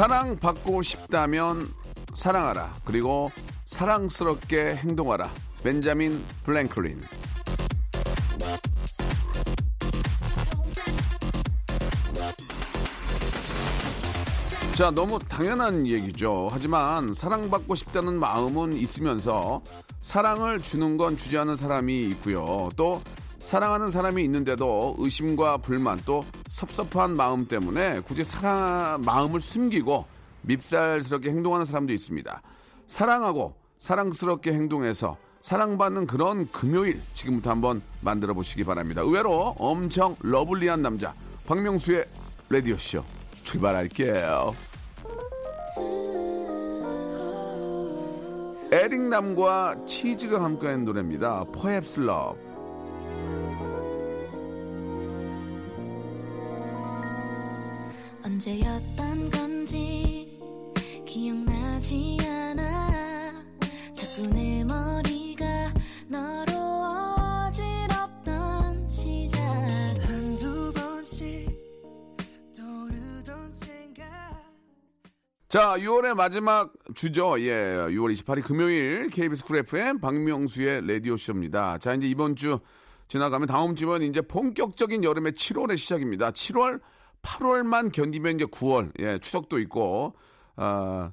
사랑받고 싶다면 사랑하라. 그리고 사랑스럽게 행동하라. 벤자민 블랭클린. 자, 너무 당연한 얘기죠. 하지만 사랑받고 싶다는 마음은 있으면서 사랑을 주는 건 않은 사람이 있고요. 또 사랑하는 사람이 있는데도 의심과 불만 또 섭섭한 마음 때문에 굳이 사랑 마음을 숨기고 밉살스럽게 행동하는 사람도 있습니다. 사랑하고 사랑스럽게 행동해서 사랑받는 그런 금요일 지금부터 한번 만들어 보시기 바랍니다. 의외로 엄청 러블리한 남자 박명수의 라디오 쇼 출발할게요. 에릭남과 치즈가 함께한 노래입니다. Love. 언제였던 건지 기억나지 않아 자꾸 내 머리가 너로 어지럽던 시작 한두 번씩 떠오르던 생각 자, 6월의 마지막 주죠. 예, 6월 28일 금요일 KBS 쿨 FM 박명수의 라디오 쇼입니다. 자, 이제 이번 주 지나가면 다음 주면 이제 본격적인 여름의 7월의 시작입니다. 7월, 8월만 견디면 이제 9월, 예, 추석도 있고, 아,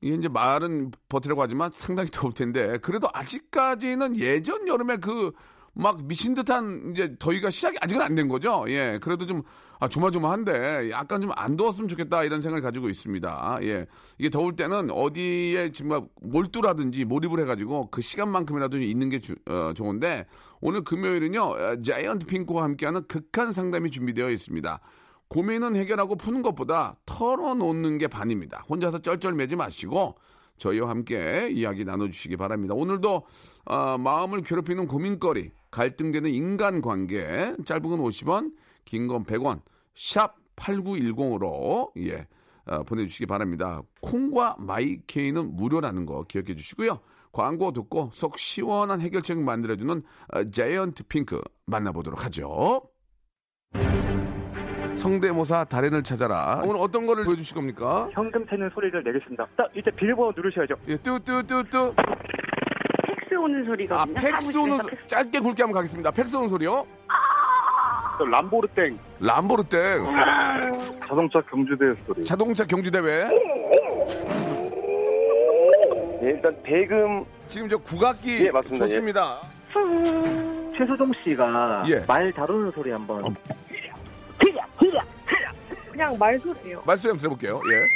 이게 이제 말은 버티라고 하지만 상당히 더울 텐데, 그래도 아직까지는 예전 여름에 그, 막 미친 듯한 이제 더위가 시작이 아직은 안 된 거죠. 예. 그래도 좀, 아, 조마조마한데 약간 좀 안 더웠으면 좋겠다 이런 생각을 가지고 있습니다. 예. 이게 더울 때는 어디에 정말 몰두라든지 몰입을 해가지고 그 시간만큼이라도 있는 게 주- 어, 좋은데 오늘 금요일은요, 어, 자이언트 핑크와 함께하는 극한 상담이 준비되어 있습니다. 고민은 해결하고 푸는 것보다 털어놓는 게 반입니다. 혼자서 쩔쩔매지 마시고 저희와 함께 이야기 나눠주시기 바랍니다. 오늘도 어, 마음을 괴롭히는 고민거리, 갈등되는 인간관계, 짧은 건 50원, 긴 건 100원, 샵 8910으로 예, 어, 보내주시기 바랍니다. 콩과 마이케이는 무료라는 거 기억해 주시고요. 광고 듣고 속 시원한 해결책 만들어주는 어, 자이언트 핑크 만나보도록 하죠. 성대모사 달인을 찾아라. 오늘 어떤 거를 보여주실 겁니까? 현금 세는 소리를 내겠습니다. 자, 이제 빌보드 누르셔야죠. 예, 뚜뚜뚜뚜. 팩스 오는 소리가 아, 팩스 오는 소- 짧게 굵게 한번 가겠습니다. 팩스 오는 소리요? 저 람보르땡 람보르땡. 자동차 경주대 소리. 자동차 경주대회. 네, 일단 대금 지금 저 국악기 예, 맞습니다. 좋습니다. 최수종 씨가 예. 말 다루는 소리 한번. 그냥 말소리예요. 말소리 한번 들어볼게요. 예.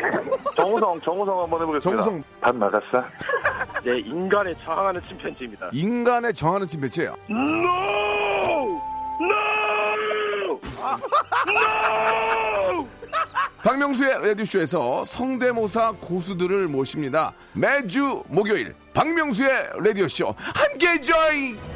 정우성, 정우성 한번 해보겠습니다. 정우성 밥 나갔어? 네, 인간에 저항하는 침팬지입니다. 인간에 정하는 침배체. 박명수의 라디오쇼에서 성대모사 고수들을 모십니다. 매주 목요일 박명수의 라디오쇼 함께 join!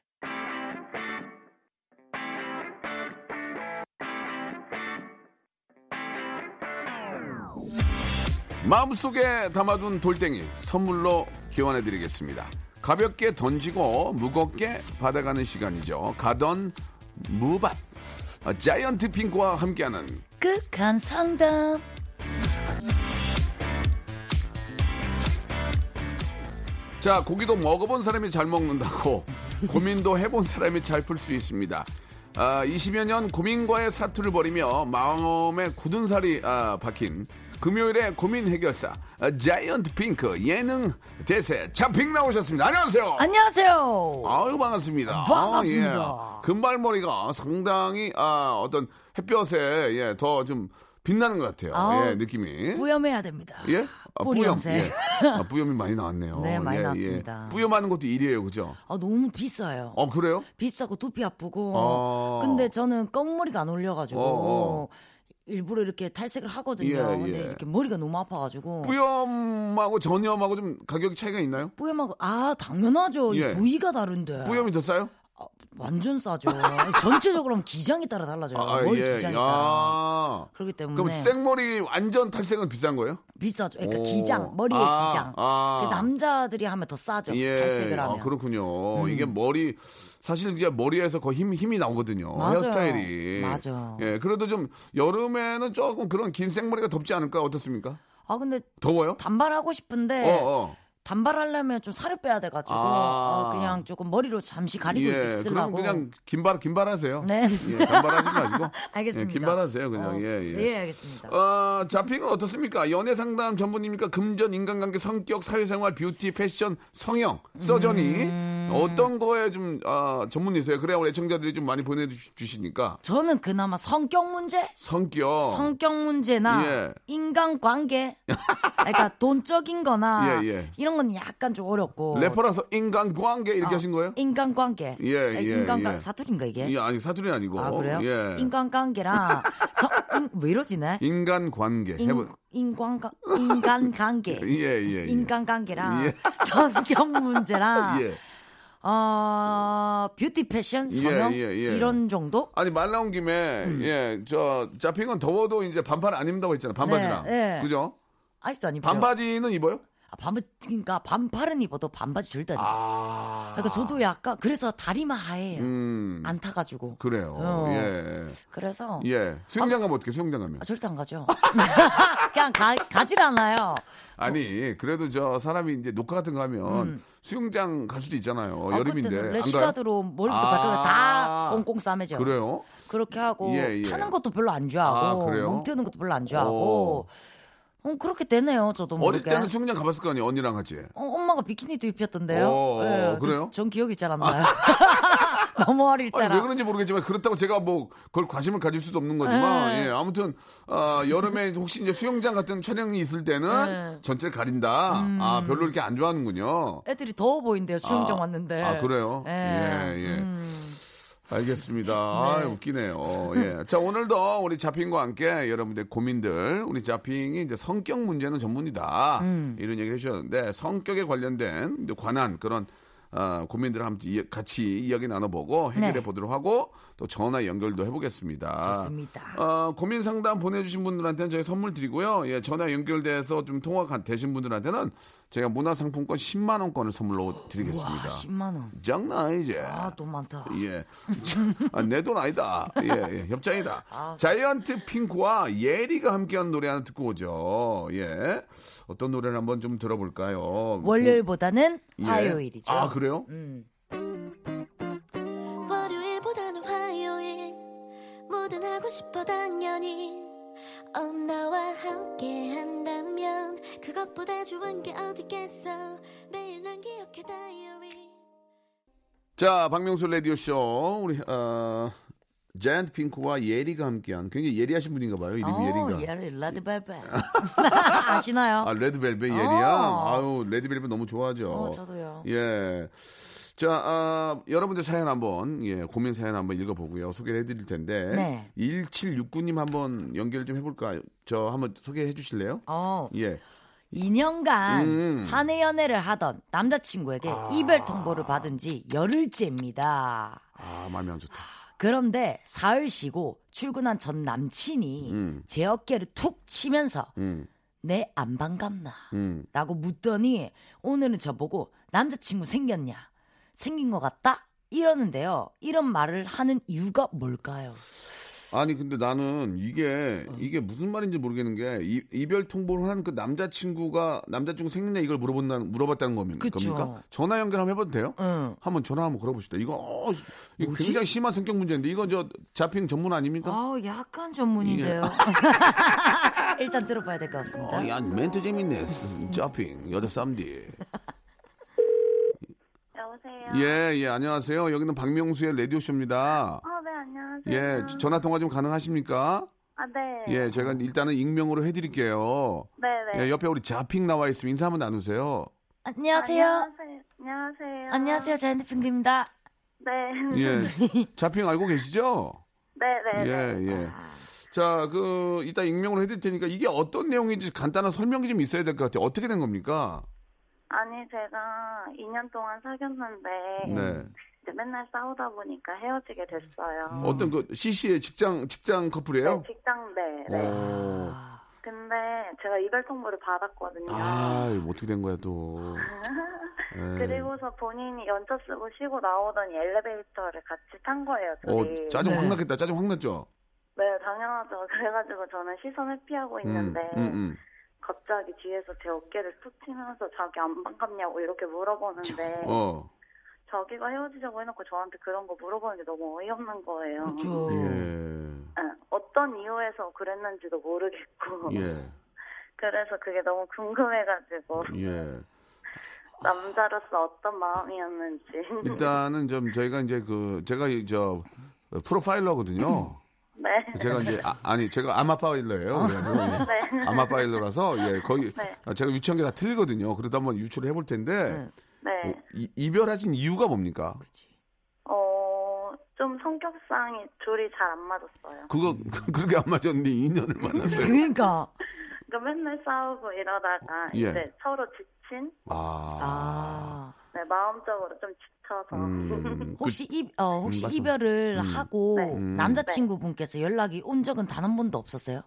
마음속에 담아둔 돌덩이 선물로 교환해드리겠습니다. 가볍게 던지고 무겁게 받아가는 시간이죠. 가던 무밭 아, 자이언트 핑크와 함께하는 극한 상담. 자 고기도 먹어본 사람이 잘 먹는다고 고민도 해본 사람이 잘 풀 수 있습니다. 아, 20여 년 고민과의 사투를 벌이며 마음에 굳은 살이 아, 박힌 금요일에 고민 해결사 아, 자이언트 핑크 예능 대세 자핑 나오셨습니다. 안녕하세요. 안녕하세요. 아유 반갑습니다. 반갑습니다. 아, 예. 금발머리가 상당히 아, 어떤 햇볕에 예, 더좀 빛나는 것 같아요. 아우, 예, 느낌이. 부염해야 됩니다. 예? 아, 뿌염. 염색. 예. 아, 뿌염이 많이 나왔네요. 네, 많이 예, 나왔습니다. 예. 뿌염하는 것도 일이에요, 그죠? 아, 너무 비싸요. 어, 그래요? 비싸고 두피 아프고. 어. 근데 저는 검머리가 안 올려가지고. 어, 어. 일부러 이렇게 탈색을 하거든요. 예, 근데 예. 이렇게 머리가 너무 아파가지고. 뿌염하고 전염하고 좀 가격이 차이가 있나요? 뿌염하고 아 당연하죠. 이 예. 부위가 다른데. 뿌염이 더 싸요? 아, 완전 싸죠. 전체적으로 하면 기장에 따라 달라져요. 머리 기장에 따라. 야. 그렇기 때문에 아, 그럼 생머리 완전 탈색은 비싼 거예요? 비싸죠. 그러니까 오. 기장, 머리의 아, 기장. 아. 그 남자들이 하면 더 싸죠. 예. 탈색을 하면. 음. 아, 그렇군요. 이게 머리 사실 이제 머리에서 거의 힘, 힘이 나오거든요. 맞아요. 헤어스타일이. 맞아. 예. 그래도 좀 여름에는 조금 그런 긴 생머리가 덥지 않을까? 어떻습니까? 아 근데 더워요? 단발하고 싶은데 어, 어. 단발하려면 좀 살을 빼야 돼가지고 아. 어, 그냥 조금 머리로 잠시 가리고 예. 있으려고. 그럼 그냥 긴발 긴발하세요. 네. 예, 단발하지 마시고. 알겠습니다. 예, 긴발하세요, 그냥. 어, 예, 예. 네, 알겠습니다. 어, 자핑은 어떻습니까? 연애 상담 전문입니까? 금전, 인간관계, 성격, 사회생활, 뷰티, 패션, 성형, 서전이 음. 어떤 거에 좀 아, 전문이세요? 그래야 우리 애청자들이 좀 많이 보내주시니까 저는 그나마 성격 문제, 성격. 성격 문제나 어. 예. 인간관계, 그러니까 돈적인거나 예, 예. 이런 건 약간 좀 어렵고. 래퍼라서 인간관계 이렇게 어, 하신 거예요? 인간관계. 예, 아, 예, 인간관 예. 사투리인가 이게? 예, 아니 사투리 아니고. 아 그래요? 예. 인간관계랑 성, 인, 왜 이러지네? 인간관계. 인, 해보. 인간관 인간관계. 예, 예, 예. 인간관계랑 예. 성격 문제랑 예. 어 뷰티 패션 예, 성형 예, 예. 이런 정도? 아니 말 나온 김에 음. 예, 저 자핑은 더워도 이제 반팔 안 입는다고 했잖아요. 반바지랑. 네, 네. 그죠? 아직도 안 입죠. 반바지는 입어요? 아, 반바 그러니까 반팔은 입어도 반바지 절대 안 입어요. 아. 그러니까 저도 약간 그래서 다리만 하얘요. 음. 안 타가지고. 그래요. 어. 예. 그래서 예. 수영장 가면 어떻게 수영장 가면? 아, 절대 안 가죠. 그냥 가, 가질 않아요. 아니, 그래도 저 사람이 이제 녹화 같은 거 하면 수영장 갈 수도 있잖아요. 음. 아, 여름인데. 레시가드로 머리부터 아. 발끝까지 다 꽁꽁 싸매죠. 그래요? 그렇게 하고 예, 예. 타는 것도 별로 안 좋아하고 아? 멍 태우는 것도 별로 안 좋아하고 어, 그렇게 되네요. 저도 모르게. 어릴 때는 수영장 가봤을 거 아니에요. 언니랑 같이. 어, 엄마가 비키니도 입혔던데요. 어, 예, 그래요? 전 기억이 잘 안 나요. 너무 어릴 때라. 왜 그런지 모르겠지만 그렇다고 제가 뭐 그걸 관심을 가질 수도 없는 거지만 네. 예, 아무튼 어, 여름에 혹시 이제 수영장 같은 촬영이 있을 때는 네. 전체를 가린다. 아 별로 이렇게 안 좋아하는군요. 애들이 더워 보인대요. 수영장 아, 왔는데. 아, 그래요? 예. 예, 예. 음. 알겠습니다. 아, 웃기네요. 예. 자, 오늘도 우리 자핑과 함께 여러분들 고민들, 우리 자핑이 이제 성격 문제는 전문이다. 음. 이런 얘기 해주셨는데, 성격에 관련된 관한 그런 어, 고민들을 함께 이- 같이 이야기 나눠보고 해결해 네. 보도록 하고 또 전화 연결도 해보겠습니다. 좋습니다. 어, 고민 상담 보내주신 분들한테는 저희 선물 드리고요. 예, 전화 연결돼서 좀 통화가 되신 분들한테는 제가 문화상품권 10만 원권을 선물로 드리겠습니다. 와, 10만 원. 장난 아니지. 아, 돈 많다. 예. 아, 내 돈 아니다. 예, 예. 협찬이다. 아. 자이언트 핑크와 예리가 함께한 노래 하나 듣고 오죠. 예. 어떤 노래를 한번 좀 들어볼까요? 월요일보다는 예. 화요일이죠. 아, 그래요? 음. 뭐든 하고 싶어 당연히 어, 나와 함께 한다면 그것보다 좋은 게 어디겠어 매일 난 기억해 다이어리 자, 박명수 라디오쇼. 우리, 어, 자이언트 핑크와 예리가 함께한 굉장히 예리하신 분인가 봐요. 이름이 어, 예리가. 예리 레드벨벳. 아시나요? 아, 레드벨벳 예리야? 어. 아유, 레드벨벳 너무 좋아하죠. 어, 저도요. 예. 자, 아, 여러분들 사연 한번, 예, 고민 사연 한번 읽어보고요. 소개를 해드릴 텐데. 네. 1769님 한번 연결 좀 해볼까요? 저 한번 소개해 주실래요? 어, 예. 2년간 음. 사내 연애를 하던 남자친구에게 이별 통보를 받은 지 열흘째입니다. 아, 마음이 안 좋다. 그런데 사흘 쉬고 출근한 전 남친이 음. 제 어깨를 툭 치면서 음, 내 안 반갑나? 음. 라고 묻더니 오늘은 저보고 남자친구 생겼냐? 생긴 것 같다? 이러는데요. 이런 말을 하는 이유가 뭘까요? 아니 근데 나는 이게 어. 이게 무슨 말인지 모르겠는 게 이, 이별 통보를 한 그 남자 친구가 남자 친구 생일냐 이걸 물어본다 물어봤다는 겁니까? 그쵸. 겁니까? 전화 연결 한번 해봐도 돼요? 응. 한번 전화 한번 걸어봅시다. 이거, 어, 이거? 굉장히 심한 성격 문제인데 이건 저 자핑 전문 아닙니까? 아, 약간 전문인데요. 일단 들어봐야 될 것 같습니다. 어, 야 멘트 재밌네. 자핑 여자 쌈디. 여보세요. 예, 예, 안녕하세요. 여기는 박명수의 라디오 쇼입니다. 어, 네, 안녕하세요. 예, 전화 통화 좀 가능하십니까? 아, 네. 예, 제가 일단은 익명으로 해드릴게요. 네, 네. 예, 옆에 우리 자핑 나와 있으면 인사 한번 나누세요. 안녕하세요. 안녕하세요. 안녕하세요. 안녕하세요. 저 핸드폰입니다. 네. 예, 자핑 알고 계시죠? 네, 네. 예, 네. 예. 자, 그 이따 익명으로 해드릴 테니까 이게 어떤 내용인지 간단한 설명이 좀 있어야 될 것 같아요. 어떻게 된 겁니까? 아니, 제가 2년 동안 사귀었는데 네. 이제 맨날 싸우다 보니까 헤어지게 됐어요. 어떤 그 CC의 직장 직장 커플이에요? 네, 직장 네. 네. 오. 근데 제가 이별 통보를 받았거든요. 아, 이거 어떻게 된 거야 또? 예. 그리고서 본인이 연차 쓰고 쉬고 나오더니 엘리베이터를 같이 탄 거예요, 어, 둘이. 짜증 확 네. 났겠다. 짜증 확 났죠? 네, 당연하죠. 그래가지고 저는 시선 회피하고 있는데 음, 음. 갑자기 뒤에서 제 어깨를 툭 치면서 자기 안 반갑냐고 이렇게 물어보는데 어. 자기가 헤어지자고 해놓고 저한테 그런 거 물어보는 게 너무 어이없는 거예요. 그죠. 예. 응, 어떤 이유에서 그랬는지도 모르겠고 예. 그래서 그게 너무 궁금해가지고 예. 남자로서 어떤 마음이었는지 일단은 좀 저희가 이제 그 제가 이저 프로파일러거든요. 네. 제가 이제 아, 니 제가 아마 파일러예요. 예. 네. 아마 파일러라서 예 거기 네. 아, 제가 유치한 게 다 틀리거든요. 그러다 한번 유출을 해볼 텐데 네. 어, 이, 이별하신 이유가 뭡니까? 어, 좀 성격상이 둘이 잘 안 맞았어요. 그거 그렇게 안 맞았는데 2년을 만났어요. 그러니까. 그러니까 맨날 싸우고 이러다가 예. 이제 서로 지친 아. 아. 네, 마음적으로 좀 지 쳐서 음, 그- 혹시 이 어, 혹시 음, 맞아. 이별을 음. 하고 네. 음. 남자친구분께서 연락이 온 적은 단 한 번도 없었어요?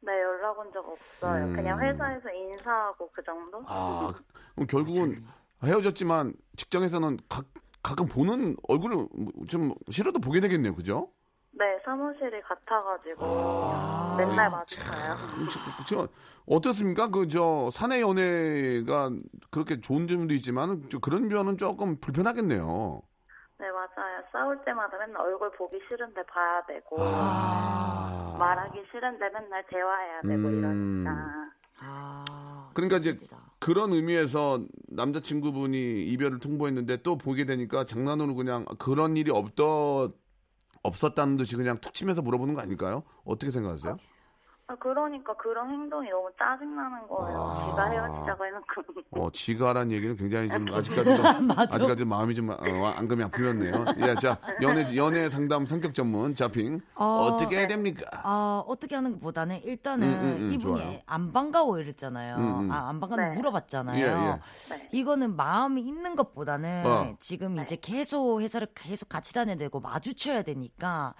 네, 연락 온 적 없어요. 음. 그냥 회사에서 인사하고 그 정도? 아, 그럼 결국은 헤어졌지만 직장에서는 가, 가끔 보는 얼굴을 좀 싫어도 보게 되겠네요. 그죠? 네, 사무실이 같아가지고 아. 맨날 마주쳐요. 지금 어떻습니까? 그 저 사내 연애가 그렇게 좋은 점도 있지만 좀 그런 면은 조금 불편하겠네요. 네, 맞아요. 싸울 때마다 맨날 얼굴 보기 싫은데 봐야 되고 아. 말하기 싫은데 맨날 대화해야 되고 음. 이러니까 아. 그러니까 이제. 그런 의미에서 남자친구분이 이별을 통보했는데 또 보게 되니까 장난으로 그냥 그런 일이 없더 없었다는 듯이 그냥 툭 치면서 물어보는 거 아닐까요? 어떻게 생각하세요? 아, 그러니까 그런 행동이 너무 짜증나는 거예요. 아. 지가 헤어지자고 해놓고 어, 지가란 얘기는 굉장히 좀 아직까지 좀. 아직까지 마음이 좀 어, 앙금이 안 풀렸네요. 예, 자 연애 연애 상담 성격 전문 자핑 어, 어, 떻게 해야 됩니까? 아, 어 떻게 하는 것보다는 일단은 음, 음, 음, 이분이 좋아요. 안 반가워 이랬잖아요. 음, 음. 아, 안 반가워 네. 물어봤잖아요. 예, 예. 네. 이거는 마음이 있는 것보다는 어. 지금 이제 계속 회사를 계속 같이 다녀야 되고 마주쳐야 되니까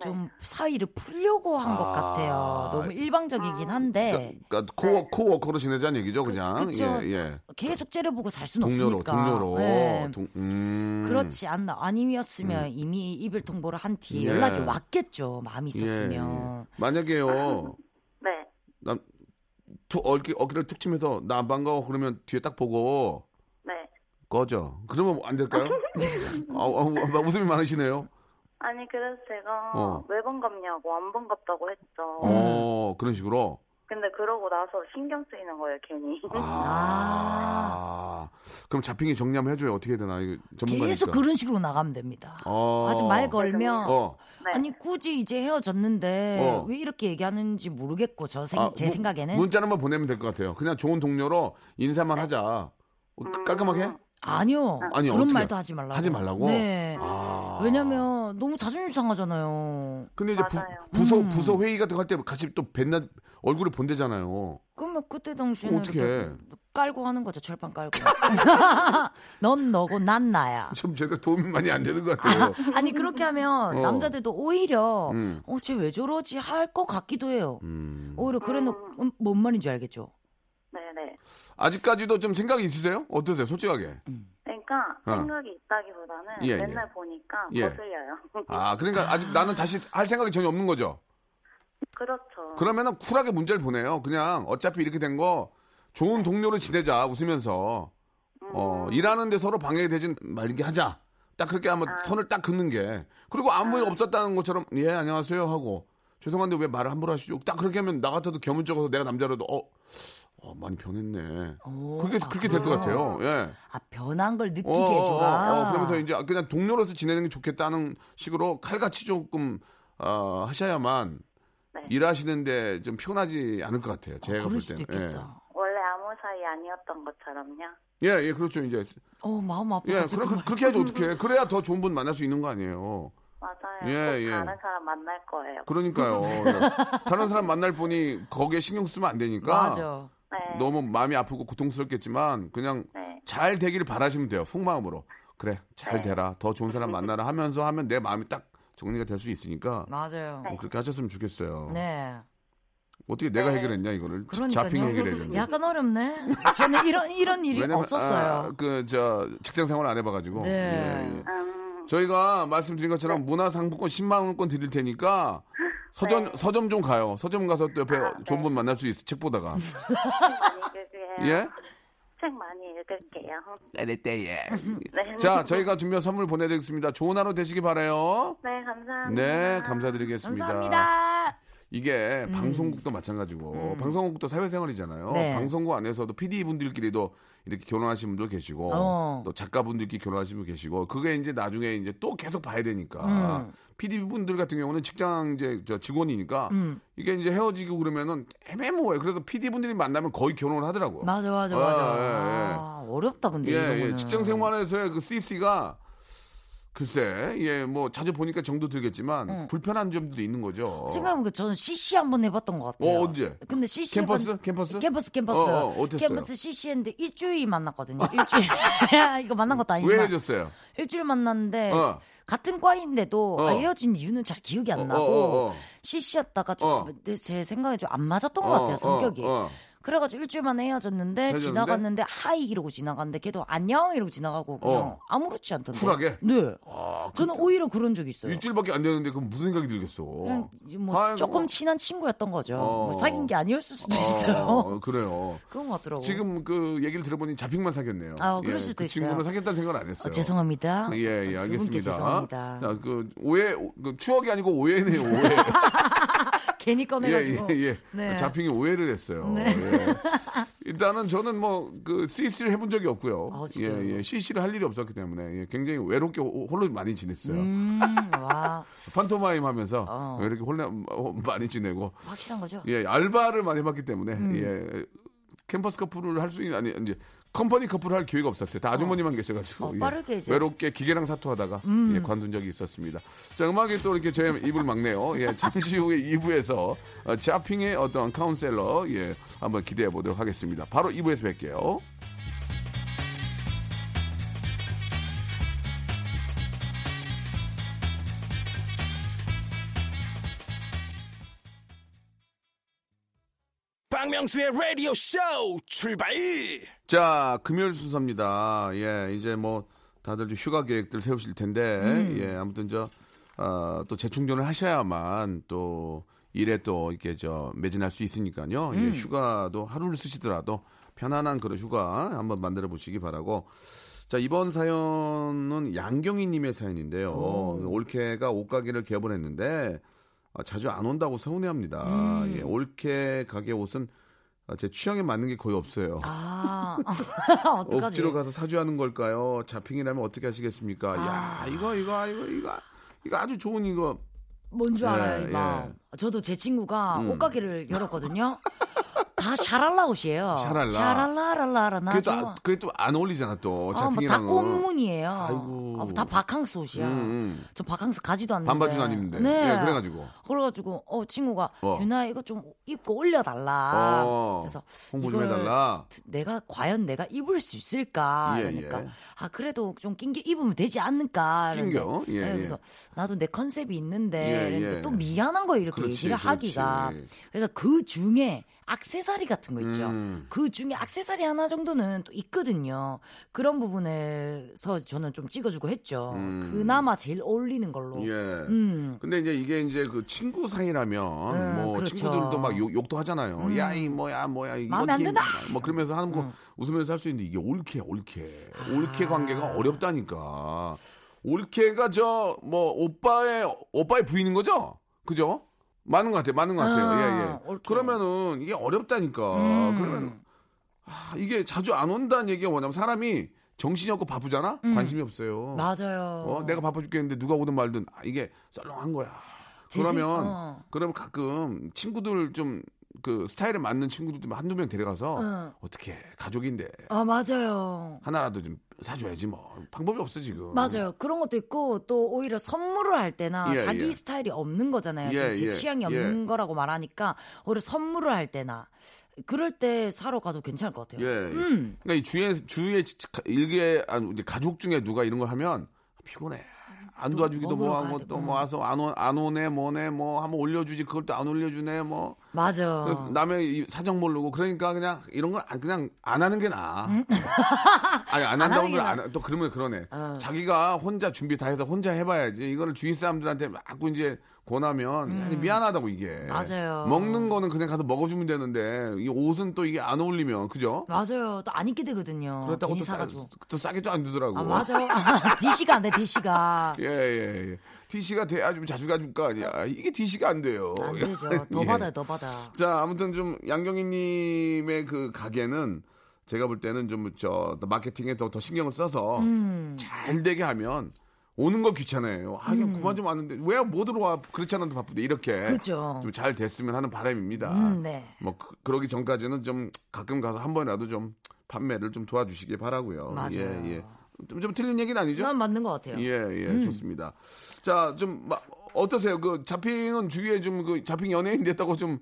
좀 사이를 풀려고 한것 아. 같아요. 너무 일방적이긴 한데 그러니까 코워 코워커로 지내자는 얘기죠, 그냥. 그 쵸. 예, 예. 계속 째려보고 살 수는 동료로, 없으니까. 동료로. 네. 동- 음. 그렇지 않나 아니었으면 이미 이별 통보를 한 뒤에 예. 연락이 왔겠죠. 마음이 예, 있었으면. 예. 만약에요, 네. 남, 툭, 어깨, 어깨를 툭 치면서 나 안 반가워 그러면 뒤에 딱 보고 네. 꺼져. 그러면 안 될까요? 아, 아, 아, 웃음이 많으시네요. 아니 그래서 제가 어. 왜 반갑냐고 안 반갑다고 했죠. 어, 그런 식으로. 근데 그러고 나서 신경 쓰이는 거예요 괜히. 아. 그럼 자핑이 정리 한번 해줘요. 어떻게 해야 되나. 이거 전문가니까. 계속 그런 식으로 나가면 됩니다. 어. 아직 말 걸면 어. 네. 아니 굳이 이제 헤어졌는데 어. 왜 이렇게 얘기하는지 모르겠고 저 생, 아, 제 문- 생각에는 문자로만 보내면 될 것 같아요. 그냥 좋은 동료로 인사만 하자. 어, 깔끔하게? 아니요. 아니, 그런 어떻게- 말도 하지 말라고. 하지 말라고? 네. 아. 왜냐면 너무 자존심 상하잖아요. 근데 이제 부, 맞아요. 부서 음. 부서 회의 같은 거 할 때 같이 또 뱃나 얼굴을 본대잖아요. 그러면 그때 당시에는 어떻게? 깔고 하는 거죠. 철판 깔고. 넌 너고 난 나야. 좀 제가 도움이 많이 안 되는 것 같아요. 아 니 그렇게 하면 어. 남자들도 오히려 음. 어쟤 왜 저러지 할 것 같기도 해요. 음. 오히려 그래놓 음, 뭔 말인지 알겠죠. 네네. 아직까지도 좀 생각이 있으세요? 어떠세요? 솔직하게. 음. 그러니까 어. 생각이 있다기보다는 예, 맨날 예. 보니까 예. 거슬려요. 아, 그러니까 아직 나는 다시 할 생각이 전혀 없는 거죠. 그렇죠. 그러면은 쿨하게 문제를 보내요. 그냥 어차피 이렇게 된 거 좋은 동료로 지내자 웃으면서 어 일하는데 서로 방해가 되진 말게 하자. 딱 그렇게 하면 선을 딱 긋는 게 그리고 아무 일 없었다는 것처럼 예 안녕하세요 하고 죄송한데 왜 말을 함부로 하시죠? 딱 그렇게 하면 나 같아도 겸은쩍어서 내가 남자라도 어, 어 많이 변했네. 오, 그게 아, 그렇게 될 것 같아요. 예. 아 변한 걸 느끼게 어, 어, 해주라. 어, 그러면서 이제 그냥 동료로서 지내는 게 좋겠다는 식으로 칼같이 조금 어, 하셔야만 네. 일하시는데 좀 피곤하지 않을 것 같아요. 제가 그럴 볼 때는. 있겠다. 원래 아무 사이 아니었던 것처럼요. 예, 예, 예, 그렇죠. 이제 어 마음 아파. 예, 그럼 그, 그렇게 하지 어떻게? 그래야 더 좋은 분 만날 수 있는 거 아니에요. 맞아요. 예, 꼭 예. 다른 사람 만날 거예요. 그러니까요. 예. 다른 사람 만날 분이 거기에 신경 쓰면 안 되니까 맞아. 네. 너무 마음이 아프고 고통스럽겠지만 그냥 네. 잘 되기를 바라시면 돼요. 속마음으로. 그래, 잘 네. 되라. 더 좋은 사람 만나라 하면서 하면 내 마음이 딱 정리가 될 수 있으니까 맞아요. 뭐 그렇게 하셨으면 좋겠어요. 네. 어떻게 내가 네. 해결했냐 이거를 그러니까요. 자핑 해결했는데. 약간 어렵네. 저는 이런 이런 일이 없었어요. 그저 직장 생활 안 해봐가지고. 네. 예, 예. 음, 저희가 말씀드린 것처럼 문화상품권 10만 원권 드릴 테니까 서점 네. 서점 좀 가요. 서점 가서 또 옆에 아, 좋은 네. 분 만날 수 있어. 책 보다가. 책 많이 읽을게요. 예? 책 많이 읽을게요. 네네 예. 네. 자, 저희가 준비한 선물 보내드리겠습니다. 좋은 하루 되시기 바래요. 네, 감사합니다. 네, 감사드리겠습니다. 감사합니다. 이게 방송국도 마찬가지고 방송국도 사회생활이잖아요. 음. 네. 방송국 안에서도 PD 분들끼리도 이렇게 결혼하신 분들 계시고 어. 또 작가분들끼리 결혼하신 분 계시고 그게 이제 나중에 이제 또 계속 봐야 되니까 음. PD 분들 같은 경우는 직장 이제 저 직원이니까 음. 이게 이제 헤어지고 그러면은 애매모호해요. 그래서 PD 분들이 만나면 거의 결혼을 하더라고. 맞아 맞아 아, 맞아. 예, 예. 아, 어렵다 근데 예, 예. 직장 생활에서의 그 CC가 글쎄, 예, 뭐 자주 보니까 정도 들겠지만 불편한 점도 있는 거죠. 생각해보니까 저는 CC 한번 해봤던 것 같아요. 어, 언제? 근데 CC 캠퍼스? 캠퍼스? 캠퍼스 캠퍼스 어, 어, 어땠어요? 캠퍼스 CC 했는데 일주일 만났거든요. 일주일 이거 만난 것도 왜 아니지만 헤어졌어요? 일주일 만났는데 어. 같은 과인데도 어. 아, 헤어진 이유는 잘 기억이 안 어, 나고 어, 어. CC였다가 좀 어. 내- 제 생각에 좀 안 맞았던 것 어, 같아요 성격이. 어, 어. 그래가지고 일주일 만에 헤어졌는데, 헤어졌는데? 지나갔는데 하이 이러고 지나갔는데 걔도 안녕 이러고 지나가고 그냥 어. 아무렇지 않던데. 쿨하게? 네. 아, 저는 오히려 그런 적이 있어요. 일주일밖에 안 되는데 그럼 무슨 생각이 들겠어? 그냥 뭐 아이고. 조금 친한 친구였던 거죠. 어. 뭐 사귄 게 아니었을 수도 어, 있어요. 어, 그래요. 그런 것 같더라고. 지금 그 얘기를 들어보니 자핑만 사귀었네요. 아, 그럴 예, 수도 그 있어요. 친구는 사귀었다는 생각을 안 했어요. 어, 죄송합니다. 예, 예, 그분께 알겠습니다. 죄송합니다. 자, 그 오해, 그 추억이 아니고 오해네요, 오해. 괜히 예, 꺼내가지고. 예, 예. 네. 자핑이 오해를 했어요. 네. 예. 일단은 저는 뭐 그 CC를 해본 적이 없고요. 아, 예? 예. CC를 할 일이 없었기 때문에 예, 굉장히 외롭게 호- 홀로 많이 지냈어요. 음, 와, 판토마임 하면서 어. 이렇게 홀로 어, 많이 지내고 확실한 거죠? 예, 알바를 많이 해봤기 때문에 음. 예, 캠퍼스 커플을 할 수 있는 아니 이제 컴퍼니 커플을 할 기회가 없었어요. 다 아주머니만 계셔가지고 어, 예, 빠르게 이제. 음. 외롭게 기계랑 사투하다가 예, 관둔 적이 있었습니다. 자 음악이 또 이렇게 제 입을 막네요. 예, 잠시 후에 2부에서 어, 자핑의 어떤 카운셀러 예, 한번 기대해 보도록 하겠습니다. 바로 2부에서 뵐게요. 박명수의 라디오 쇼 출발 자, 금요일 순서입니다. 예, 이제 뭐 다들 좀 휴가 계획들 세우실 텐데, 음. 예, 아무튼 저, 어, 또 재충전을 하셔야만 또 일에 또 이렇게 저 매진할 수 있으니까요. 음. 예, 휴가도 하루를 쓰시더라도 편안한 그런 휴가 한번 만들어 보시기 바라고. 자, 이번 사연은 양경희 님의 사연인데요. 올케가 옷가게를 개업했는데 아, 자주 안 온다고 서운해합니다. 음. 예, 올케 가게 옷은 아, 제 취향에 맞는 게 거의 없어요. 아? 억지로 가서 사주하는 걸까요? 자핑이라면 어떻게 하시겠습니까? 아. 야, 이거 이거 이거 이거 이거 아주 좋은 이거. 뭔줄 예, 알아요, 이 예. 저도 제 친구가 음. 옷가게를 열었거든요. 다 샤랄라 옷이에요. 샤랄라. 샤랄라랄라라. 나 그게 또, 아- 그게 또 안 어울리잖아 또 아, 뭐다. 꽃무늬예요. 아이고. 아, 다 바캉스 옷이야. 음, 음. 저 바캉스 가지도 않는데. 반바지도 안 입는데. 네. 예, 그래가지고. 그래가지고 어 친구가 어. 유나 이거 좀 입고 올려달라. 어, 그래서 홍보 좀 해달라. 내가 과연 내가 입을 수 있을까? 예, 그러니까 예. 아 그래도 좀 낑겨 입으면 되지 않을까? 낑겨? 그런데, 예, 네, 예. 그래서 나도 내 컨셉이 있는데 예. 또 미안한 거예요 이렇게 그렇지, 얘기를 그렇지. 하기가. 그래서 그 중에 악세사리 같은 거 있죠. 음. 그 중에 악세사리 하나 정도는 또 있거든요. 그런 부분에서 저는 좀 찍어주고 했죠. 음. 그나마 제일 어울리는 걸로. 예. 음. 근데 이제 이게 이제 그 친구 사이라면 음, 뭐 그렇죠. 친구들도 막 욕, 욕도 하잖아요. 음. 야이 뭐야 뭐야 이거 마음에 안 든다. 뭐 그러면서 하는 거 웃으면서 할 수 있는데 이게 올케 올케 올케 관계가 어렵다니까. 올케가 저 뭐 오빠의 오빠의 부인인 거죠? 그죠? 맞는 것 같아요. 맞는 것 같아요. 아, 예, 예. 올케. 그러면은 이게 어렵다니까. 음. 그러면 아, 이게 자주 안 온다는 얘기가 뭐냐면 사람이 정신이 없고 바쁘잖아? 관심이 없어요. 음. 맞아요. 어, 내가 바빠 죽겠는데 누가 오든 말든 아, 이게 썰렁한 거야. 생- 그러면 어. 그러면 가끔 친구들 좀 그 스타일에 맞는 친구들 좀 한두 명 데려가서 응. 어떻게 가족인데 아 맞아요. 하나라도 좀 사줘야지 뭐 방법이 없어 지금. 맞아요. 그런 것도 있고 또 오히려 선물을 할 때나 예, 자기 예. 스타일이 없는 거잖아요. 예, 제 예, 취향이 예. 없는 거라고 말하니까 오히려 선물을 할 때나 그럴 때 사러 가도 괜찮을 것 같아요. 예. 음. 그러니까 이 주위에 주위에 일개 아, 가족 중에 누가 이런 걸 하면 피곤해. 안 도와주기도 뭐하고 또. 뭐 와서 안, 오, 안 오네 뭐네 뭐 한번 올려주지 그걸 또 안 올려주네 뭐 맞아. 그래서 남의 이 사정 모르고 그러니까 그냥 이런 거 안- 그냥 안 하는 게 나아. 아니 안 한다고 음? 하는 게 하면 안, 또 그러면 그러네. 어. 자기가 혼자 준비 다 해서 혼자 해봐야지. 이거를 주위 사람들한테 막 이제 권하면 아니, 미안하다고 이게. 음. 맞아요. 먹는 거는 그냥 가서 먹어주면 되는데 이 옷은 또 이게 안 어울리면 그죠? 맞아요. 또 안 입게 되거든요. 그렇다고 또, 싸. 또 싸게 또안 주더라고. 아 맞아. DC가 안 돼. DC가 예, 예, 예. DC가 돼야 좀 자주 가줄 거 아니야. 이게 DC가 안 돼요. 안 되죠. 더 예. 받아요. 더 받아. 자, 아무튼 좀 양경희 님의 그 가게는 제가 볼 때는 좀 저 마케팅에 더, 더 신경을 써서 음. 잘 되게 하면 오는 거 귀찮아요. 아, 그냥 그만 좀 왔는데 왜 못 들어와? 그렇지 않아도 바쁜데 이렇게 음. 그죠. 좀잘 됐으면 하는 바람입니다. 음, 네. 뭐 그, 그러기 전까지는 좀 가끔 가서 한 번이라도 좀 판매를 좀 도와주시기 바라고요. 맞아요. 예, 예. 좀, 좀 틀린 얘기는 아니죠? 난 맞는 것 같아요. 예, 예, 음. 좋습니다. 자, 좀, 마- 어떠세요? 그, 자핑은 주위에 좀, 그, 자핑 연예인 됐다고 좀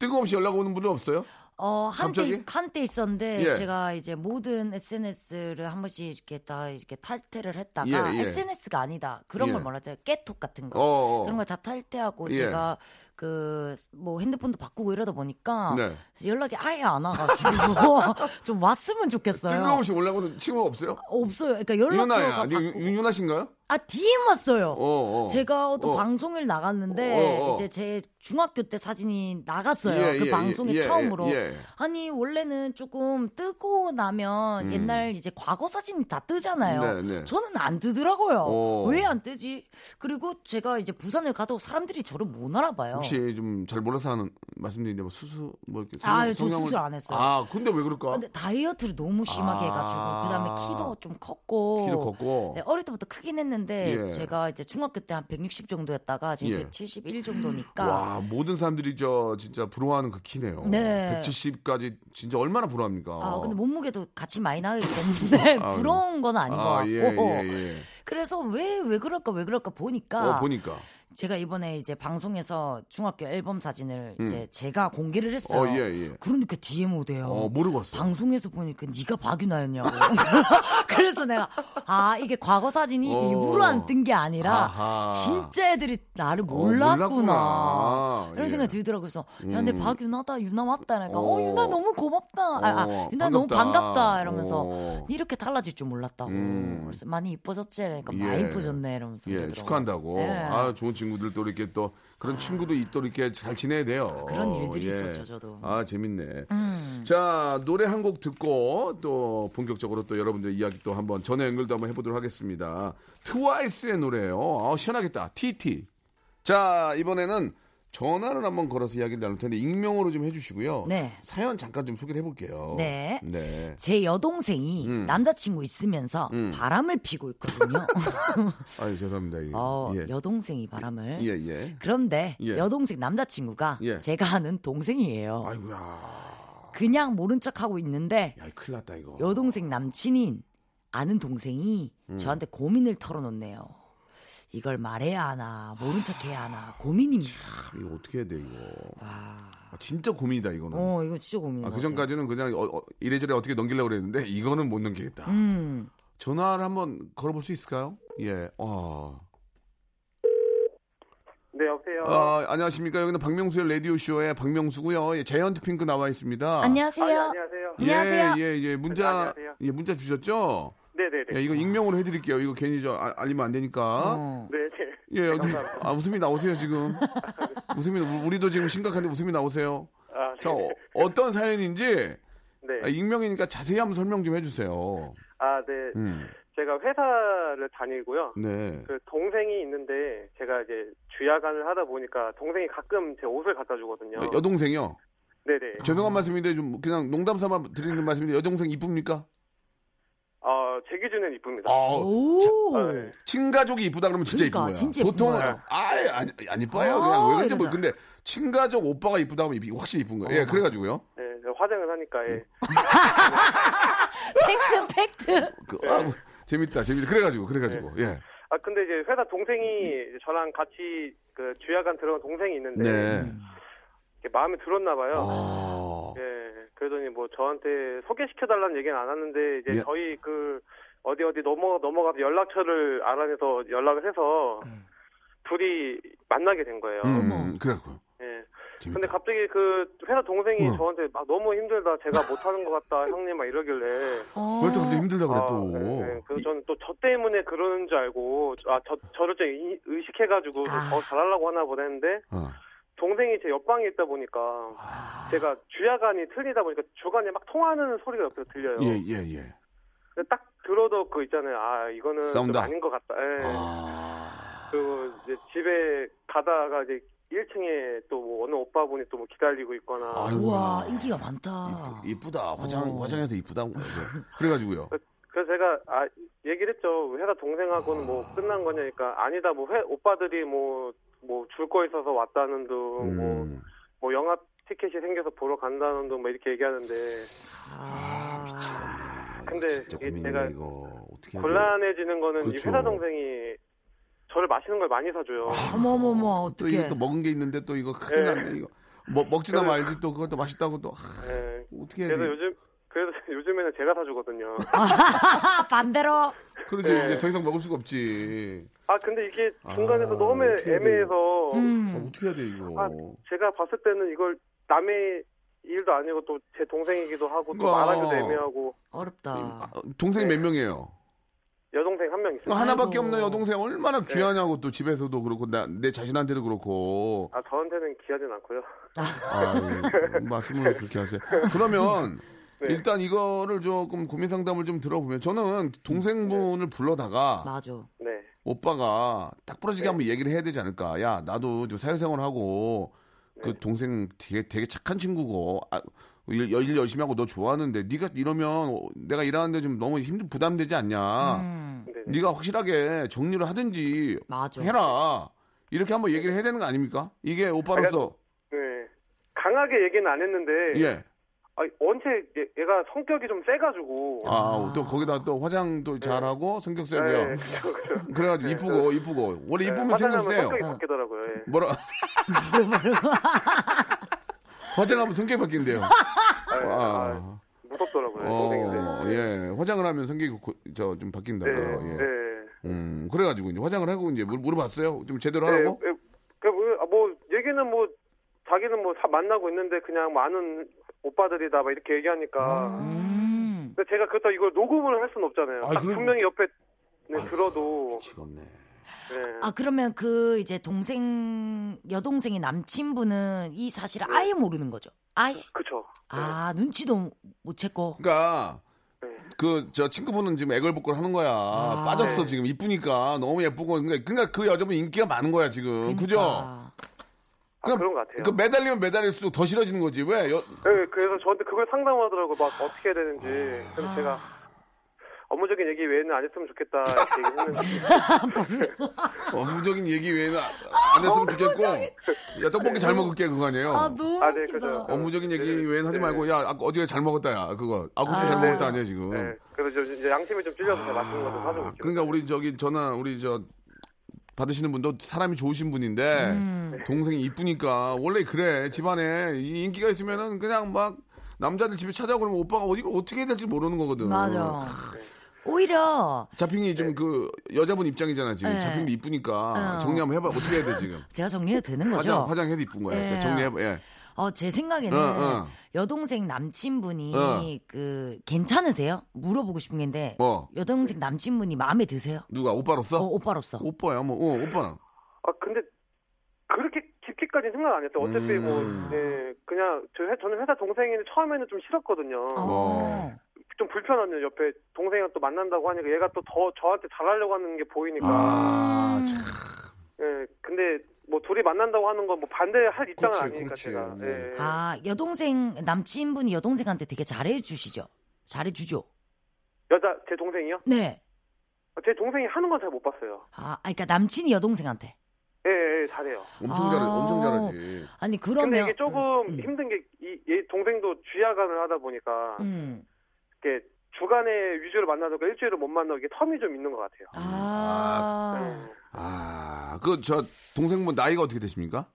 뜬금없이 연락 오는 분은 없어요? 어, 한때, 갑자기? 한때 있었는데, 예. 제가 이제 모든 SNS를 한 번씩 이렇게 다 이렇게 탈퇴를 했다가, 예, 예. SNS가 아니다. 그런 예. 걸 뭐라 죠? 깨톡 같은 거. 어, 어. 그런 걸 다 탈퇴하고, 예. 제가 그, 뭐 핸드폰도 바꾸고 이러다 보니까, 네. 연락이 아예 안 와가지고, 좀 왔으면 좋겠어요. 뜬금없이 올라오는 친구가 없어요? 없어요. 그러니까 연락처가. 윤윤아 씨인가요? 아, DM 왔어요. 어, 어. 제가 어떤 어. 방송을 나갔는데 어, 어. 이제 제 중학교 때 사진이 나갔어요. 예, 그 예, 방송에 예, 예, 처음으로. 예. 아니 원래는 조금 뜨고 나면 음. 옛날 이제 과거 사진이 다 뜨잖아요. 네, 네. 저는 안 뜨더라고요. 오. 왜안 뜨지? 그리고 제가 이제 부산을 가도 사람들이 저를 못 알아봐요. 혹시 좀 잘 몰라서 하는 말씀드리는데 뭐 수수 뭐 이렇게 아, 성형- 저 성형을- 수술 안 했어요. 아, 근데 왜 그럴까? 근데 다이어트를 너무 심하게 아. 해가지고 그다음에 키도 좀 컸고 키도 컸고. 네, 어릴 때부터 크긴 했는데 예. 제가 이제 중학교 때 한 160 정도였다가 지금 예. 171 정도니까 와, 모든 사람들이 저 진짜 부러워하는 그 키네요. 네. 170까지 진짜 얼마나 부러워합니까? 아 근데 몸무게도 같이 많이 나가기 때문에. 부러운 건 아닌 것 아, 같고 예, 예, 예. 그래서 왜 왜 그럴까 왜 그럴까 보니까 어, 보니까. 제가 이번에 이제 방송에서 중학교 앨범 사진을 음. 이제 제가 공개를 했어요. 어, 예, 예. 그러니까 DM 오대요. 어, 모르고 왔어. 방송에서 보니까 네가 박윤아였냐고. 그래서 내가 아 이게 과거 사진이 어. 일부러 안 뜬 게 아니라 아하. 진짜 애들이 나를 어, 몰랐구나. 이런 예. 생각이 들더라고요. 그래서 야, 내 음. 박윤아다, 윤아 맞다. 그러니까 어, 어. 윤아 너무 고맙다. 아, 아, 어, 윤아 너무 반갑다. 반갑다. 이러면서 어. 이렇게 달라질 줄 몰랐다고. 음. 그래서 많이 이뻐졌지. 그러니까 예. 많이 이뻐졌네. 이러면서. 예. 축하한다고. 예. 아, 좋은 친구들 또 이렇게 또 그런 친구도 이- 또 이렇게 잘 지내야 돼요. 그런 일들이 예. 있었죠, 저도. 아, 재밌네. 음. 자, 노래 한 곡 듣고 또 본격적으로 또 여러분들 이야기 또 한번 전화 연결도 한번 해보도록 하겠습니다. 트와이스의 노래예요. 아, 시원하겠다. TT. 자, 이번에는 전화를 한번 걸어서 이야기를 나눌 텐데 익명으로 좀 해주시고요. 네. 사연 잠깐 좀 소개를 해볼게요. 네. 네. 제 여동생이 음. 남자친구 있으면서 음. 바람을 피고 있거든요. 아유, 죄송합니다. 예. 어, 예. 여동생이 바람을. 예, 예. 그런데 예. 여동생 남자친구가 예. 제가 아는 동생이에요. 아이고야. 그냥 모른 척하고 있는데 야, 큰일 났다, 이거. 여동생 남친인 아는 동생이 음. 저한테 고민을 털어놓네요. 이걸 말해야 하나 모른 척해야 하나 고민입니다. 참, 이거 어떻게 해야 돼, 이거. 아, 진짜 고민이다, 이거는. 어 이거 진짜 고민. 아, 그 전까지는 그냥 어, 어, 이래저래 어떻게 넘기려고 그랬는데 이거는 못 넘기겠다. 음. 전화를 한번 걸어볼 수 있을까요? 예. 어. 네, 여보세요? 아, 안녕하십니까. 여기는 박명수의 라디오쇼의 박명수고요. 예, 자이언트 핑크 나와 있습니다. 안녕하세요. 아, 예, 안녕하세요. 예, 안녕하세요. 예, 예. 문자, 안녕하세요. 예, 문자 주셨죠? 네네네. 예, 이거 익명으로 해드릴게요. 이거 괜히 저 아, 알리면 안 되니까. 어. 네네. 예, 여기, 아, 웃음이 나오세요, 지금. 웃음이, 우리도 지금 심각한데 웃음이 나오세요. 아, 네. 자, 어, 떤 사연인지, 네. 아, 익명이니까 자세히 한번 설명 좀 해주세요. 아, 네. 음, 제가 회사를 다니고요. 네. 그 동생이 있는데 제가 이제 주야간을 하다 보니까 동생이 가끔 제 옷을 갖다 주거든요. 여- 여동생이요? 네네. 죄송한 말씀인데 좀 그냥 농담 삼아 드리는 말씀인데 여동생 이쁩니까? 아, 제 기준엔 이쁩니다. 아, 오. 아, 네. 친가족이 이쁘다 그러면 진짜 그러니까, 이쁜 거야. 진짜 이쁜 보통은 거야. 아예 안, 안 이뻐요. 아, 그냥 왜 그런지 뭐 이러잖아. 근데 친가족 오빠가 이쁘다 하면 이- 확실히 이쁜 거예요. 예, 어, 그래가지고요. 네, 화장을 하니까 예. 팩트, 팩트. 그, 아, 재밌다, 재밌다. 그래가지고, 그래가지고, 예. 아 근데 이제 회사 동생이 저랑 같이 그 주야간 들어간 동생이 있는데 네. 마음에 들었나 봐요. 아, 예. 그러더니 뭐 저한테 소개시켜 달라는 얘기는 안 하는데 이제 예. 저희 그 어디 어디 넘어 넘어가서 연락처를 알아내서 연락을 해서 둘이 만나게 된 거예요. 음, 그래갖고요. 예. 재밌다. 근데 갑자기 그 회사 동생이 어. 저한테 막 너무 힘들다, 제가 못하는 것 같다, 형님 막 이러길래. 어. 왜또 갑자기 힘들다 그래 아, 또. 네, 네. 그래서 저는 또 저 때문에 그러는 줄 알고, 아, 저, 저를 좀 이- 의식해가지고 아. 더 잘하려고 하나 보다 했는데, 어. 동생이 제 옆방에 있다 보니까, 아. 제가 주야간이 틀리다 보니까 주간에 막 통하는 소리가 옆에서 들려요. 예, 예, 예. 근데 딱 들어도 그 있잖아요. 아, 이거는. 아닌 것 같다. 예. 아. 그리고 이제 집에 가다가 이제 1층에 또 뭐 어느 오빠분이 또 뭐 기다리고 있거나. 아이고. 우와, 인기가 많다. 이쁘, 이쁘 다. 화장, 어. 화장해서 이쁘다. 그래가지고요. 그래서 제가 아 얘기를 했죠. 회사 동생하고는 뭐 끝난 거냐니까 아니다. 뭐 회, 오빠들이 뭐 뭐 줄 거 있어서 왔다는 둥, 뭐, 음. 뭐 영화 티켓이 생겨서 보러 간다는 둥, 뭐 이렇게 얘기하는데 아, 근데 진짜 이게 고민이네, 내가 이거. 어떻게 해야 돼? 곤란해지는 거는 그렇죠. 이 회사 동생이 저를 마시는 걸 많이 사줘요. 어머머머, 또 이거 어떡해. 또 먹은 게 있는데 또 이거 큰일 예. 났네 이거 먹 먹지나 그래서- 말지 또 그것도 맛있다고 또 하, 예. 어떻게 해야 그래서 돼? 요즘 그래서 요즘에는 제가 사주거든요. 반대로. 그러지 네. 이제 더 이상 먹을 수가 없지. 아 근데 이게 중간에서 아, 너무 애매해서 아, 음. 어떻게 해야 돼 이거? 아, 제가 봤을 때는 이걸 남의 일도 아니고 또 제 동생이기도 하고 또. 말하기도 애매하고 어렵다. 아, 동생이 네. 몇 명이에요? 여동생 한 명 있어요. 하나밖에 아이고. 없는 여동생 얼마나 네. 귀하냐고 또 집에서도 그렇고 나, 내 자신한테도 그렇고 아 저한테는 귀하진 않고요. 아, 말씀을 그렇게 하세요. 그러면 네. 일단 이거를 조금 고민 상담을 좀 들어보면 저는 동생분을 불러다가 맞아. 네. 오빠가 딱 부러지게 네. 한번 얘기를 해야 되지 않을까. 야, 나도 좀 사회생활 하고 네. 그 동생 되게 되게 착한 친구고 아, 일, 일 열심히 하고 너 좋아하는데 네가 이러면 어, 내가 일하는데 좀 너무 힘들 부담되지 않냐. 음, 네. 네가 확실하게 정리를 하든지 맞아. 해라. 이렇게 한번 얘기를 해야 되는 거 아닙니까? 이게 오빠로서 네. 강하게 얘기는 안 했는데 예. 아, 원체 얘, 얘가 성격이 좀 세가지고 아, 또 거기다 또 화장도 잘하고 성격 세고요. 네, 그쵸, 그쵸. 그래가지고 네, 이쁘고 이쁘고 원래 네, 이쁘면 화장하면 생겼어요. 성격이 바뀌더라고요. 예. 뭐라? 화장하면 성격이 바뀐대요. 아, 아, 아. 무섭더라고요. 동생인데. 어, 예. 화장을 하면 성격이 저 좀 바뀐다고. 네, 예. 네. 음, 그래가지고 이제 화장을 하고 이제 물, 물어봤어요. 좀 제대로 네, 하라고. 예, 그, 뭐, 아, 뭐, 얘기는 뭐, 자기는 뭐, 사- 만나고 있는데, 그냥 많은 오빠들이다, 막 이렇게 얘기하니까. 음. 근데 제가 그렇다 이걸 녹음을 할 수는 없잖아요. 아, 딱 그럼- 분명히 옆에 네, 들어도. 미치겠네. 네. 아 그러면 그 이제 동생 여동생의 남친분은 이 사실을 아예 모르는 거죠. 아예. 그쵸. 아 눈치도 못 챘고. 그러니까 네. 그 저 친구분은 지금 애걸복걸 하는 거야. 아. 빠졌어 네. 지금 이쁘니까 너무 예쁘고 그러니까, 그러니까 그 여자분 인기가 많은 거야 지금. 그죠? 그러니까. 아, 그런 것 같아요. 그 매달리면 매달릴수록 더 싫어지는 거지. 왜? 여, 네, 그래서 저한테 그걸 상담하더라고요. 막 어떻게 해야 되는지. 아. 그래서 제가 업무적인 얘기 외에는 안 했으면 좋겠다. 이렇게 얘기했는데. 업무적인 얘기 외에는 안 했으면 좋겠고. 야 떡볶이 잘 먹을게 그거 아니에요. 아 너무 아, 네. 그죠. 업무적인 얘기 네, 외에는 하지 네. 말고 야 아까 어제 잘 먹었다 야 그거 아구 아. 잘 네. 먹었다 아니야 지금. 네. 그래서 저 이제 양심이 좀 찔려서 제가 맛있는 거좀 사주고. 그러니까 우리 저기 전화 우리 저 받으시는 분도 사람이 좋으신 분인데 음. 동생이 이쁘니까 원래 그래 집안에 이 인기가 있으면은 그냥 막 남자들 집에 찾아오고 그러면 오빠가 어디를 어떻게 해야 될지 모르는 거거든. 맞아. 오히려 자핑이 좀 그 여자분 입장이잖아 지금. 네. 자핑도 이쁘니까 어. 정리 한번 해봐. 어떻게 해야 돼 지금? 제가 정리해도 되는 거죠. 화장 화장해도 이쁜 거야. 자, 예. 정리해봐. 예. 어, 제 생각에는 어, 어. 여동생 남친분이 어. 그 괜찮으세요? 물어보고 싶은 게인데 뭐? 여동생 남친분이 마음에 드세요? 누가 오빠로서? 어, 오빠로서. 오빠야 뭐. 어, 오빠. 아 근데 그렇게 깊게까지 생각 안 했어요. 어차피 음. 뭐 예, 그냥 저 회, 저는 회사 동생이 처음에는 좀 싫었거든요. 어. 뭐. 좀 불편하네요. 옆에 동생이랑 또 만난다고 하니까 얘가 또 더 저한테 잘하려고 하는 게 보이니까. 아, 참. 예, 근데 뭐 둘이 만난다고 하는 건 뭐 반대할 입장은 그렇지, 아니니까 그렇지. 제가. 네. 예. 아, 여동생 남친분이 여동생한테 되게 잘해 주시죠. 잘해 주죠. 여자 제 동생이요? 네. 제 동생이 하는 건 잘 못 봤어요. 아, 아, 그러니까 남친이 여동생한테. 예, 예, 잘해요. 엄청 잘해. 아. 엄청 잘하지. 아니 그러면 이게 조금 음, 힘든 게이얘 동생도 주야간을 하다 보니까 음. 이렇게 주간에 위주로 만나다가 일주일을 못 만나고 이게 텀이 좀 있는 것 같아요. 아. 네. 아, 그 저 동생분 나이가 어떻게 되십니까?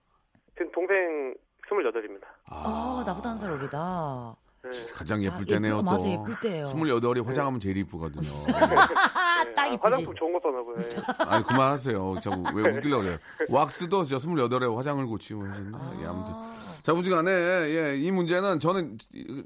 지금 동생 28입니다. 아, 나보다 한 살 어리다. 네. 가장 예쁠 아, 때네요. 예쁘- 또. 맞아, 예쁠 때예요. 28이 화장하면 제일 이쁘거든요. 아, 네. 딱 아, 이쁘지. 화장품 좋은 거 써나 보네. 아니 그만하세요. 자꾸 왜 웃기려고 그래요. 왁스도 저 28에 화장을 고치고 하셨나? 예, 아무튼. 자, 우지간에 예, 이 문제는 저는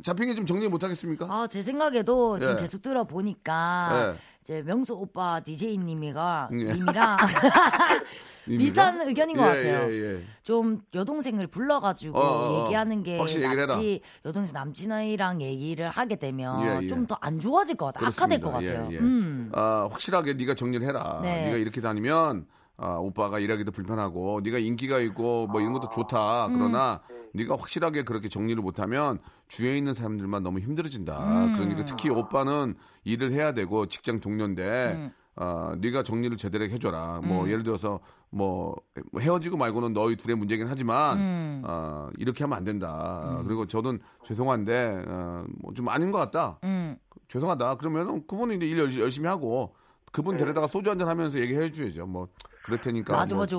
잡힌 게 좀 정리 못 하겠습니까? 아, 제 생각에도 지금 예. 계속 들어보니까 예. 이제 명수 오빠 DJ님이가 예. 님이랑 님이가? 비슷한 의견인 것 예, 같아요. 예, 예. 좀 여동생을 불러가지고 어, 어, 어. 얘기하는 게. 낫지 여동생 남친이랑 얘기를 하게 되면 예, 예. 좀더 안 좋아질 것 같아. 악화될 것. 같아요. 예, 예. 음. 아, 확실하게 네가 정리를 해라. 네. 네가 이렇게 다니면 아, 오빠가 일하기도 불편하고 네가 인기가 있고 뭐 이런 것도 좋다. 그러나 네가 확실하게 그렇게 정리를 못하면 주위에 있는 사람들만 너무 힘들어진다. 그러니까 특히 오빠는 일을 해야 되고 직장 동료인데 아, 네가 정리를 제대로 해줘라. 뭐 예를 들어서 뭐 헤어지고 말고는 너희 둘의 문제긴 하지만 아, 이렇게 하면 안 된다. 그리고 저는 죄송한데 어, 뭐좀 아닌 것 같다. 음. 죄송하다. 그러면은 그분은 이제 일 열- 열심히 하고 그분 데려다가 소주 한잔 하면서 얘기해 줘야죠. 뭐 그럴 테니까. 맞아, 뭐 맞아.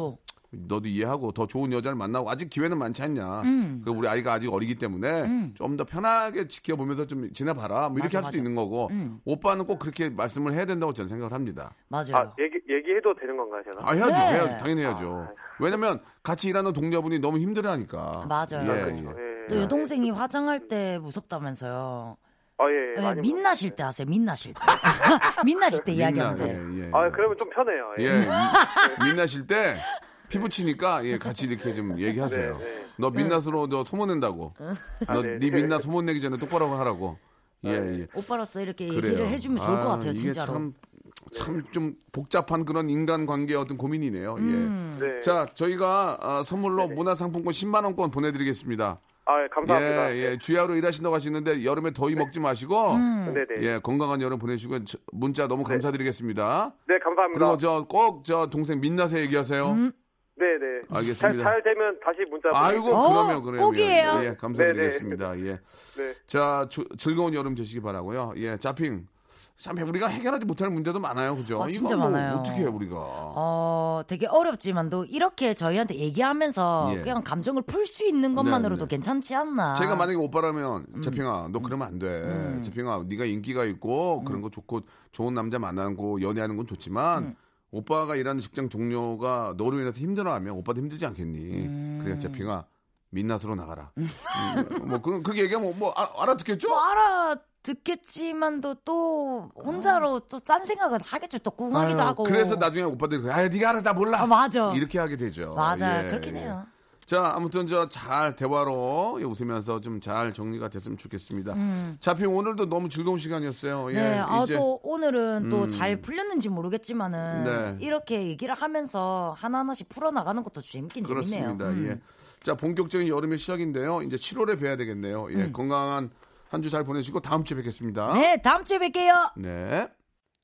너도 이해하고 더 좋은 여자를 만나고 아직 기회는 많지 않냐. 음. 그 우리 아이가 아직 어리기 때문에 좀더 편하게 지켜보면서 좀 지내봐라. 뭐 이렇게 맞아, 할 수도 맞아. 있는 거고 음. 오빠는 꼭 그렇게 말씀을 해야 된다고 저는 생각을 합니다. 맞아요. 아, 얘기, 얘기해도 되는 건가요, 제가? 아 해야죠, 네. 해야죠, 당연히 해야죠. 왜냐면 같이 일하는 동료분이 너무 힘들어하니까. 맞아요. 예, 그렇죠. 예. 예. 또 여동생이 화장할 때 무섭다면서요. 아, 예, 예. 네, 많이 민나실 때 하세요. 민나실 때. 민나실 때 이야기하면 민나, 돼. 예, 예. 아, 그러면 좀 편해요. 예. 예, 미- 민낯일 때 피부 치니까 예 같이 이렇게 좀 얘기하세요. 네, 네. 너 민낯으로 너 소문낸다고. 너 네, 네 네. 민낯 소문 내기 전에 똑바로 하라고. 예, 예. 오빠로서 이렇게 그래요. 얘기를 해주면 좋을 것 아, 같아요, 이게 진짜로. 참, 참좀 복잡한 그런 인간관계의 어떤 고민이네요. 음. 예. 네. 자, 저희가 아, 선물로 문화상품권 10만 원권 보내드리겠습니다. 아, 예, 감사합니다. 예, 예. 주야로 일하신다고 하시는데 여름에 더위 먹지 마시고 음. 네, 네. 예, 건강한 여름 보내시고 저- 문자 너무 감사드리겠습니다. 네, 감사합니다. 그리고 저 꼭저 동생 민낯에 얘기하세요. 음. 네, 네. 알겠습니다. 잘, 잘 되면 다시 문자 아이고. 어, 그러면 그러면 꼭이에요. 예, 예, 감사드리겠습니다. 예. 네. 자 주- 즐거운 여름 되시기 바라고요. 예, 자핑. 참 우리가 해결하지 못할 문제도 많아요, 그죠? 아, 진짜 이거 뭐 많아요. 어떻게 해 우리가? 어, 되게 어렵지만도 이렇게 저희한테 얘기하면서 예. 그냥 감정을 풀 수 있는 것만으로도 네, 네. 괜찮지 않나. 제가 만약에 오빠라면 음. 재핑아 너 그러면 안 돼. 재핑아 네가 인기가 있고 그런 거 좋고 좋은 남자 만나고 연애하는 건 좋지만 음. 오빠가 일하는 직장 동료가 너로 인해서 힘들어하면 오빠도 힘들지 않겠니? 음. 그래 재핑아 민낯으로 나가라. 음, 뭐 그런 그렇게 얘기하면 뭐 아- 알아듣겠죠? 뭐 알아 듣겠지만도 또 혼자로 또딴 생각을 하겠죠. 또 궁하기도 아유, 하고. 그래서 나중에 오빠들이. 아, 네가 알아, 나 몰라. 아, 맞아. 이렇게 하게 되죠. 맞아. 예, 그렇긴 예. 해요. 자, 아무튼 저 잘 대화로 웃으면서 좀 잘 정리가 됐으면 좋겠습니다. 자핑 오늘도 너무 즐거운 시간이었어요. 예, 음. 네, 아, 이제 또 오늘은 또 음. 잘 풀렸는지 모르겠지만은 네. 이렇게 얘기를 하면서 하나하나씩 풀어나가는 것도 재밌긴 재밌네요. 그렇습니다. 음. 예. 자, 본격적인 여름의 시작인데요. 이제 7월에 뵈야 되겠네요. 예, 건강한 한 주 잘 보내시고 다음 주에 뵙겠습니다. 음. 네, 다음 주에 뵐게요. 네.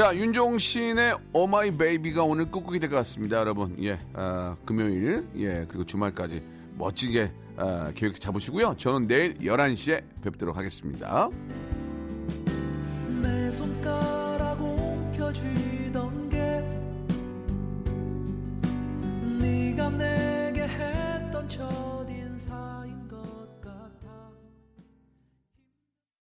자, 윤종신의 오마이 베이비가 오늘 끝곡이 될 것 같습니다, 여러분. 예, 아, 금요일, 예, 그리고 주말까지 멋지게 아, 계획 잡으시고요. 저는 내일 11시에 뵙도록 하겠습니다. 내 손가락 옮겨주던 게 네가 내